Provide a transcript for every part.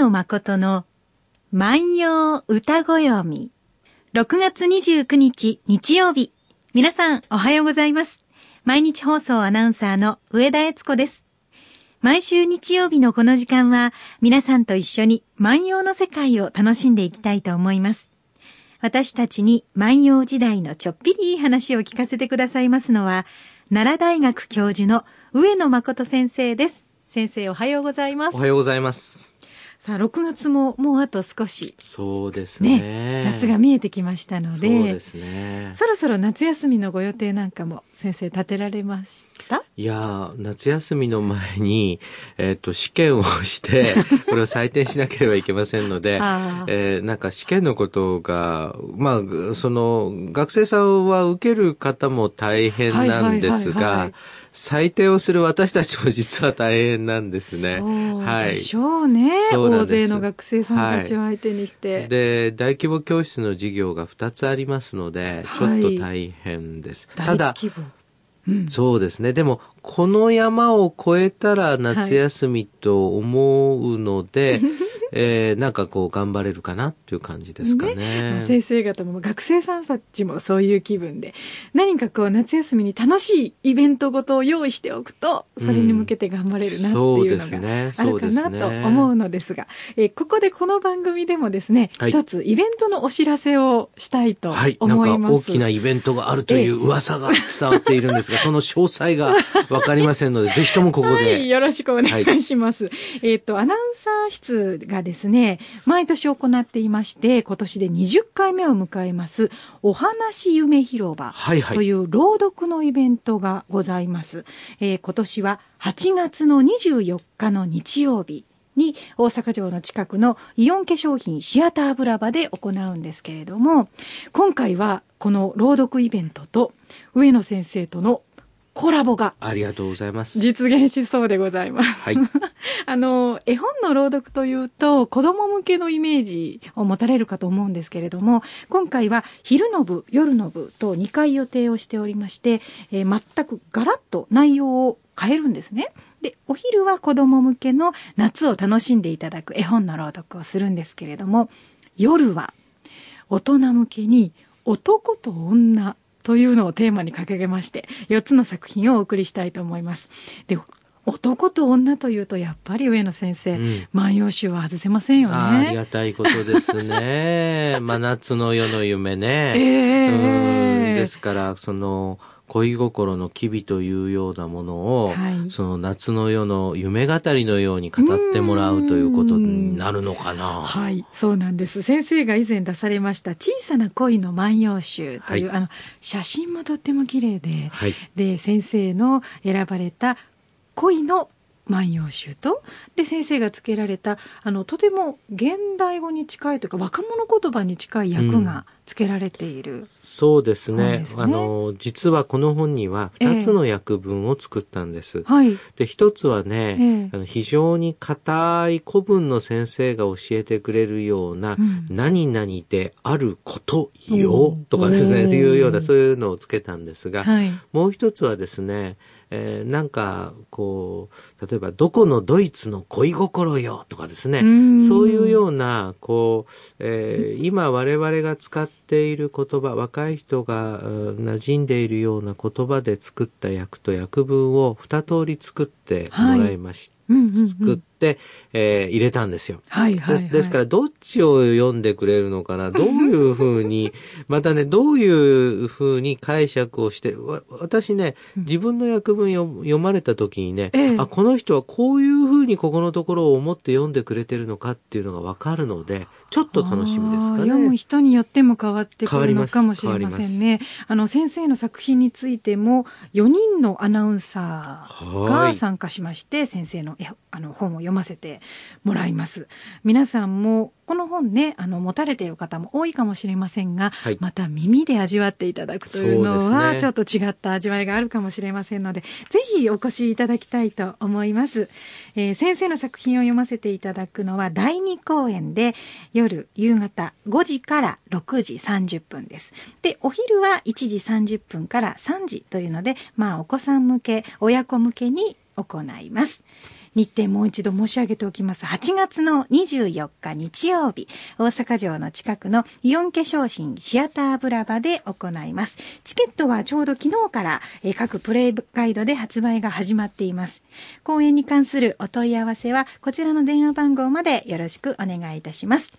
野誠の万葉歌ご読み。6月29日日曜日。皆さんおはようございます。毎日放送アナウンサーの上田悦子です。毎週日曜日のこの時間は皆さんと一緒に万葉の世界を楽しんでいきたいと思います。私たちに万葉時代のちょっぴりいい話を聞かせてくださいますのは、奈良大学教授の上野誠先生です。先生おはようございます。おはようございます。さあ、6月ももうあと少し。そうですね。ね夏が見えてきましたので。そうですね。そろそろ夏休みのご予定なんかも先生立てられました？いや夏休みの前に、えっ、ー、と、試験をして、これを採点しなければいけませんので、えー、なんか試験のことが、まあ、その、学生さんは受ける方も大変なんですが、採点をする私たちも実は大変なんですね。そうでしょうね。はい、大勢の学生さんたちを相手にして。はい、で、大規模教室の授業が2つありますので、ちょっと大変です。はい、ただ、うん、そうですね。でも、この山を越えたら夏休みと思うので、は いえー、なんかこう頑張れるかなっていう感じですかね。ねまあ、先生方も学生さんたちもそういう気分で、何かこう夏休みに楽しいイベントごとを用意しておくと、それに向けて頑張れるなっていうのがあるかなと思うのですが、えー、ここでこの番組でもですね、はい、一つイベントのお知らせをしたいと思います。はい、なんか大きなイベントがあるという噂が伝わっているんですが、その詳細がわかりませんので、ぜひともここで、はい。よろしくお願いします。はい、えっ、と、アナウンサー室がですね、毎年行っていまして、今年で20回目を迎えます、お話夢広場という朗読のイベントがございます。はいはい、えー、今年は8月の24日の日曜日、に大阪城の近くのイオン化粧品シアターブラバで行うんですけれども今回はこの朗読イベントと上野先生とのコラボが。ありがとうございます。実現しそうでございます。はい。あの、絵本の朗読というと、子供向けのイメージを持たれるかと思うんですけれども、今回は昼の部、夜の部と2回予定をしておりまして、えー、全くガラッと内容を変えるんですね。で、お昼は子供向けの夏を楽しんでいただく絵本の朗読をするんですけれども、夜は大人向けに男と女というのをテーマに掲げまして、4つの作品をお送りしたいと思います。で、男と女というと、やっぱり上野先生、うん、万葉集は外せませんよね。ありがたいことですね。真夏の夜の夢ね。えー、ですから、その、恋心の機微というようなものを、はい、その夏の夜の夢語りのように語ってもらうということになるのかな。はい、そうなんです。先生が以前出されました小さな恋の万葉集という、はい、あの写真もとっても綺麗で、はい、で先生の選ばれた恋の万葉集とで先生がつけられたあのとても現代語に近いというか若者言葉に近い役がつけられている、うん、そうですね、ね、あの実はこの本には2つの訳文を作ったんです。えー、はい、で1つはね、えー、あの非常に硬い古文の先生が教えてくれるような「うん、何々であることよ」とかですねそういうようなそういうのをつけたんですが、はい、もう一つはですねえー、なんかこう例えば「どこのドイツの恋心よ」とかですね。そういうようなこう、えー、今我々が使っている言葉若い人が馴染んでいるような言葉で作った訳と訳文を二通り作ってもらいました。はい。作って、えー、入れたんですよ。はいはい、はい、です。ですから、どっちを読んでくれるのかな？どういうふうに、またね、どういうふうに解釈をして、私ね、自分の訳文読まれた時にね、ええ、あ、この人はこういうふうにここのところを思って読んでくれてるのかっていうのがわかるので、ちょっと楽しみですかね。読む人によっても変わってくるのかもしれませんね。あの、先生の作品についても、4人のアナウンサーが参加しまして、先生のあの本を読ませてもらいます。皆さんもこの本ねあの持たれている方も多いかもしれませんが、はい、また耳で味わっていただくというのは、ね、ちょっと違った味わいがあるかもしれませんのでぜひお越しいただきたいと思います、えー、先生の作品を読ませていただくのは第2公演で夜夕方5時から6時30分です。でお昼は1時30分から3時というのでまあお子さん向け親子向けに行います日程もう一度申し上げておきます。8月の24日日曜日、大阪城の近くのイオン化粧品シアターブラバで行います。チケットはちょうど昨日から、え各プレイガイドで発売が始まっています。公演に関するお問い合わせは、こちらの電話番号までよろしくお願いいたします。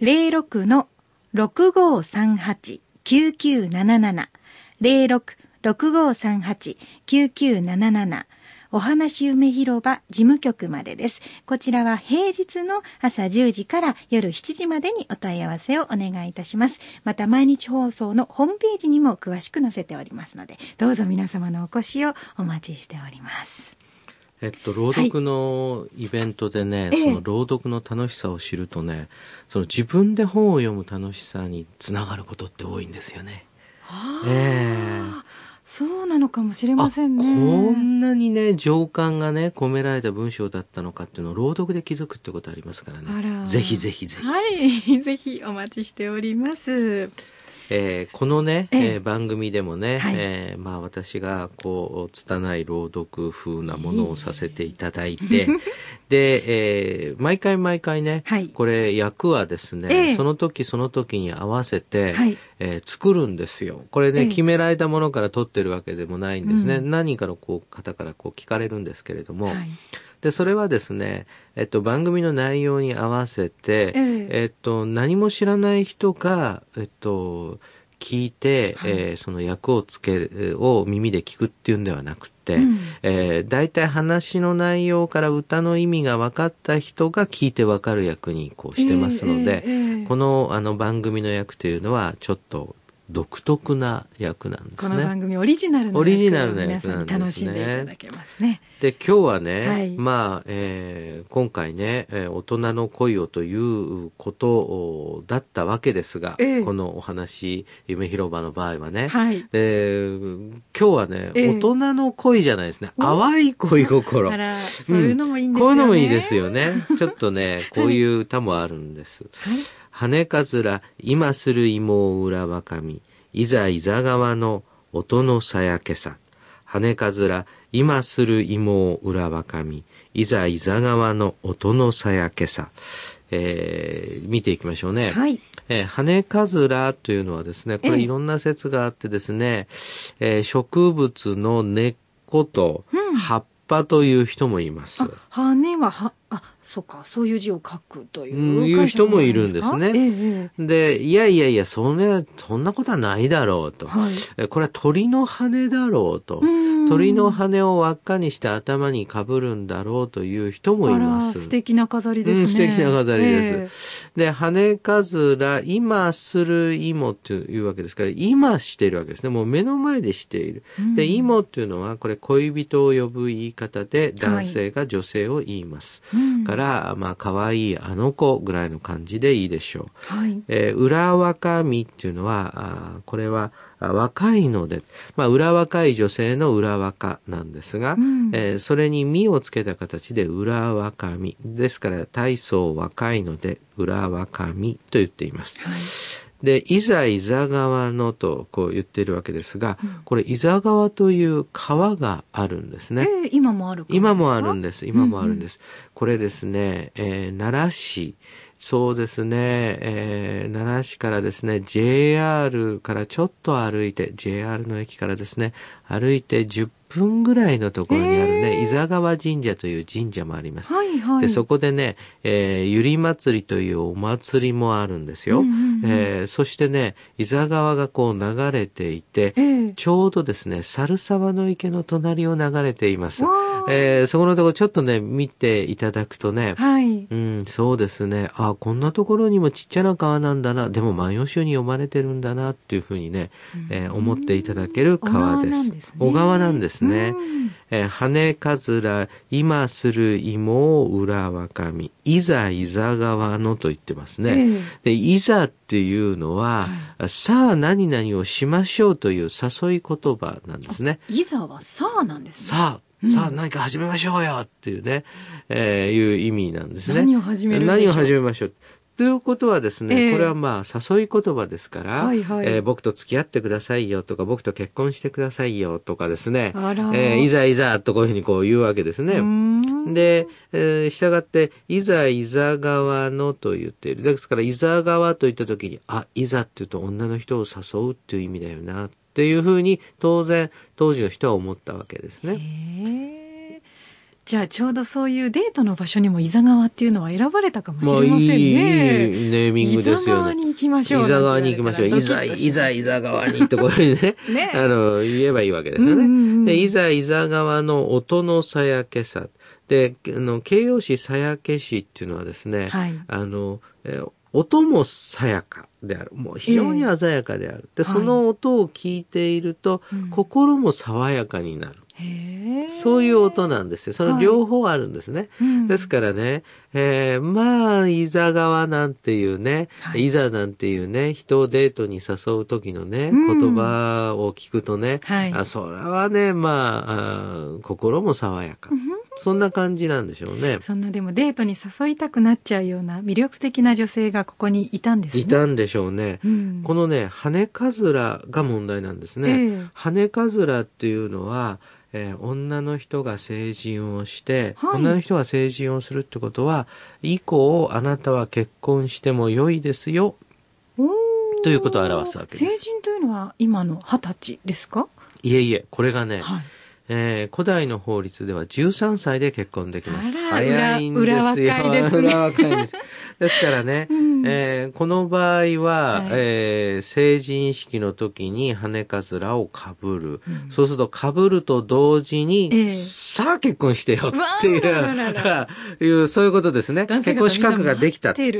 06の6538-9977 06-6538-9977お話夢広場事務局までです。こちらは平日の朝10時から夜7時までにお問い合わせをお願いいたします。また毎日放送のホームページにも詳しく載せておりますので、どうぞ皆様のお越しをお待ちしております。えっと、朗読のイベントでね、はい、その朗読の楽しさを知るとね、その自分で本を読む楽しさにつながることって多いんですよね。ええー、そうなのかもしれませんね。こんなにね、情感がね、込められた文章だったのかっていうのを朗読で気づくってことありますからね。ぜひぜひぜひ。はい、ぜひお待ちしております。えー、このね、えー、番組でもね、はい、えー、まあ私がこう拙い朗読風なものをさせていただいて、で、えー、毎回毎回ね、はい、これ役はですね、えー、その時その時に合わせて、はい、えー、作るんですよ。これね、決められたものから取ってるわけでもないんですね。うん、何人かのこう方からこう聞かれるんですけれども、で、それはですね、えっと、番組の内容に合わせて、えー、えっと、何も知らない人が、えっと、聞いて、はい、えー、その役をつける、を耳で聞くっていうんではなくて、うん、えー、大体話の内容から歌の意味が分かった人が聞いて分かる役にこうしてますので、えーえー、このあの番組の役というのはちょっと独特な役なんですね。この番組オリジナルの役を皆さんに楽しんでいただけますね。で、今日はね、はい、まあ、えー、今回ね、えー、大人の恋をということだったわけですが、えー、このお話、夢広場の場合はね、はい、で今日はね、えー、大人の恋じゃないですね、淡い恋心。そういうのもいいんですよね、うん、こういうのもいいですよね。ちょっとね、こういう歌もあるんです。はい羽かずら、今する芋裏若み、いざいざ川の音のさやけさ。羽かずら、今する芋裏若み、いざいざ川の音のさやけさ。えー、見ていきましょうね。はい。えー、羽かずらというのはですね、これいろんな説があってですね、えー、植物の根っこと葉っぱという人もいます。羽はは、あ、そうか、そういう字を書くという。うん、いう人もいるんですね。ええ、で、いやいやいや、そんな、そんなことはないだろうと。はい、これは鳥の羽だろうと。鳥の羽を輪っかにして頭にかぶるんだろうという人もいます。素敵な飾りですね。うん、素敵な飾りです。え、で、羽かずら、今する芋っていうわけですから、今しているわけですね。もう目の前でしている。で、芋っていうのは、これ恋人を呼ぶ言い方で、男性が女性を言います。はいから、まあ、可愛いあの子ぐらいの感じでいいでしょう。はい。えー、裏若みっていうのは、あこれは、若いので、まあ、裏若い女性の裏若なんですが、うん、えー、それにみをつけた形で裏若み。ですから、体操若いので、裏若みと言っています。はいで、いざ伊沢川のとこう言ってるわけですが、うん、これ伊沢川という川があるんですね。えー、今もある今もあるんです。今もあるんです。うんうん、これですね、えー、奈良市、そうですね、えー、奈良市からですね、JR からちょっと歩いて、JR の駅からですね、歩いて10分ぐらいのところにあるね、伊沢川神社という神社もあります。はいはい、でそこでね、えー、ゆり祭りというお祭りもあるんですよ。うんうん、えー、そしてね、伊沢川がこう流れていて、えー、ちょうどですね、猿沢の池の隣を流れています。えー、そこのところちょっとね、見ていただくとね、はい、うん、そうですね、あ、こんなところにもちっちゃな川なんだな、でも万葉集に読まれてるんだなっていうふうにね、えー、思っていただける川です。小川なんですね。えー、羽かずら、今する芋を裏若み、いざいざ川のと言ってますね。えー、で、いざっていうのは、はい、さあ何々をしましょうという誘い言葉なんですね。いざはさあなんですね。さあ、さあ何か始めましょうよっていうね、えー、いう意味なんですね。何を始める何を始めましょう？ということはですね、えー、これはまあ誘い言葉ですから、はいはい、えー、僕と付き合ってくださいよとか、僕と結婚してくださいよとかですね、えー、いざいざとこういうふうにこう言うわけですね。で、えー、従って、いざ、いざ側のと言っている。ですから、いざ側と言った時に、あ、いざって言うと女の人を誘うっていう意味だよな、っていうふうに、当然、当時の人は思ったわけですね。じゃあちょうどそういうデートの場所にも伊沢川っていうのは選ばれたかもしれませんね。まあ、いいネーミングですよね。伊沢川に行きましょう。伊沢川に行きましょう。いざ、いざ、伊沢川にってことにね、ねあの、言えばいいわけですよね。うんうんうん、で、いざ、伊沢川の音のさやけさ。で、あの、形容詞さやけしっていうのはですね、はい、あの、え音もさやかである。もう非常に鮮やかである。えー、で、その音を聞いていると、はい、心も爽やかになる。そういう音なんですよ。その両方あるんですね。はいうん、ですからね、えー、まあ、いざ側なんていうね、はい、いざなんていうね、人をデートに誘う時のね、うん、言葉を聞くとね、はい、あそれはね、まあ心も爽やか。そんな感じなんでしょうね。そんなでもデートに誘いたくなっちゃうような魅力的な女性がここにいたんですね。いたんでしょうね。うん、このね、羽かずらが問題なんですね。えー、羽かずらっていうのは、えー、女の人が成人をして、はい、女の人が成人をするってことは、以降あなたは結婚しても良いですよ。ということを表すわけです。成人というのは今の二十歳ですか？いえいえ、これがね、はいえー、古代の法律では13歳で結婚できます。早いんですよ。裏若いですね。裏若いです。ですからね、うん、えー、この場合は、はい、えー、成人式の時に羽かずらをかぶる、うん、そうするとかぶると同時に、えー、さあ結婚してよっていう、いうそういうことですね。結婚資格ができた。で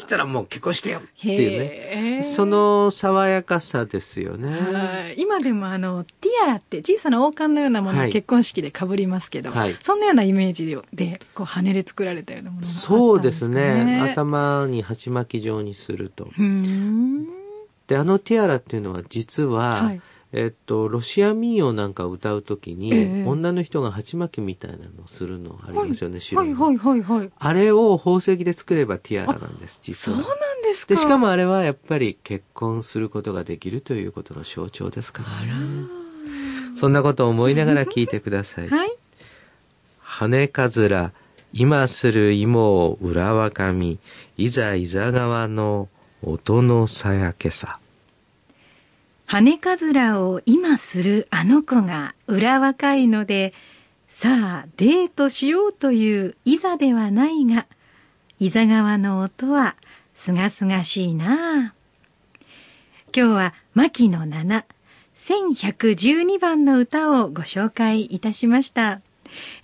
きたらもう結婚してよっていうね。その爽やかさですよね。今でもあの、ティアラって小さな王冠のようなものを結婚式でかぶりますけど、はい、そんなようなイメージで、こう羽で作られたようなものがあったんですかね。そうですね。頭に鉢巻き状にすると。であのティアラっていうのは実は、はい、えっと、ロシア民謡なんかを歌うときに、えー、女の人が鉢巻きみたいなのをするのありますよね、はい、はい。はい。はい。あれを宝石で作ればティアラなんです、実は。そうなんですか。で、しかもあれはやっぱり結婚することができるということの象徴ですからね。そんなことを思いながら聞いてください。はい。羽かずら、今する芋を裏若み、いざいざ川の音のさやけさ。羽かずらを今するあの子が裏若いので、さあデートしようといういざではないが、いざ川の音はすがすがしいな今日は牧野七、1112番の歌をご紹介いたしました。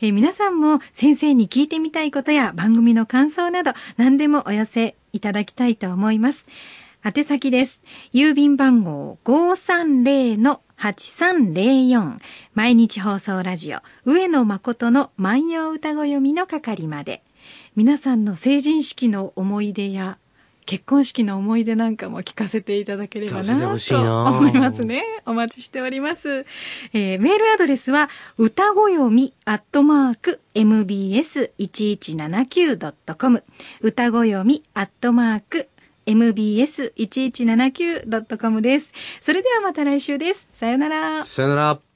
え、皆さんも先生に聞いてみたいことや番組の感想など何でもお寄せいただきたいと思います。宛先です。郵便番号530-8304毎日放送ラジオ上野誠の万葉歌子読みの係まで皆さんの成人式の思い出や結婚式の思い出なんかも聞かせていただければなと思いますね。お待ちしております。えー、メールアドレスは、歌ごよみアットマーク mbs1179.com 歌ごよみアットマーク mbs1179.com です。それではまた来週です。さよなら。さよなら。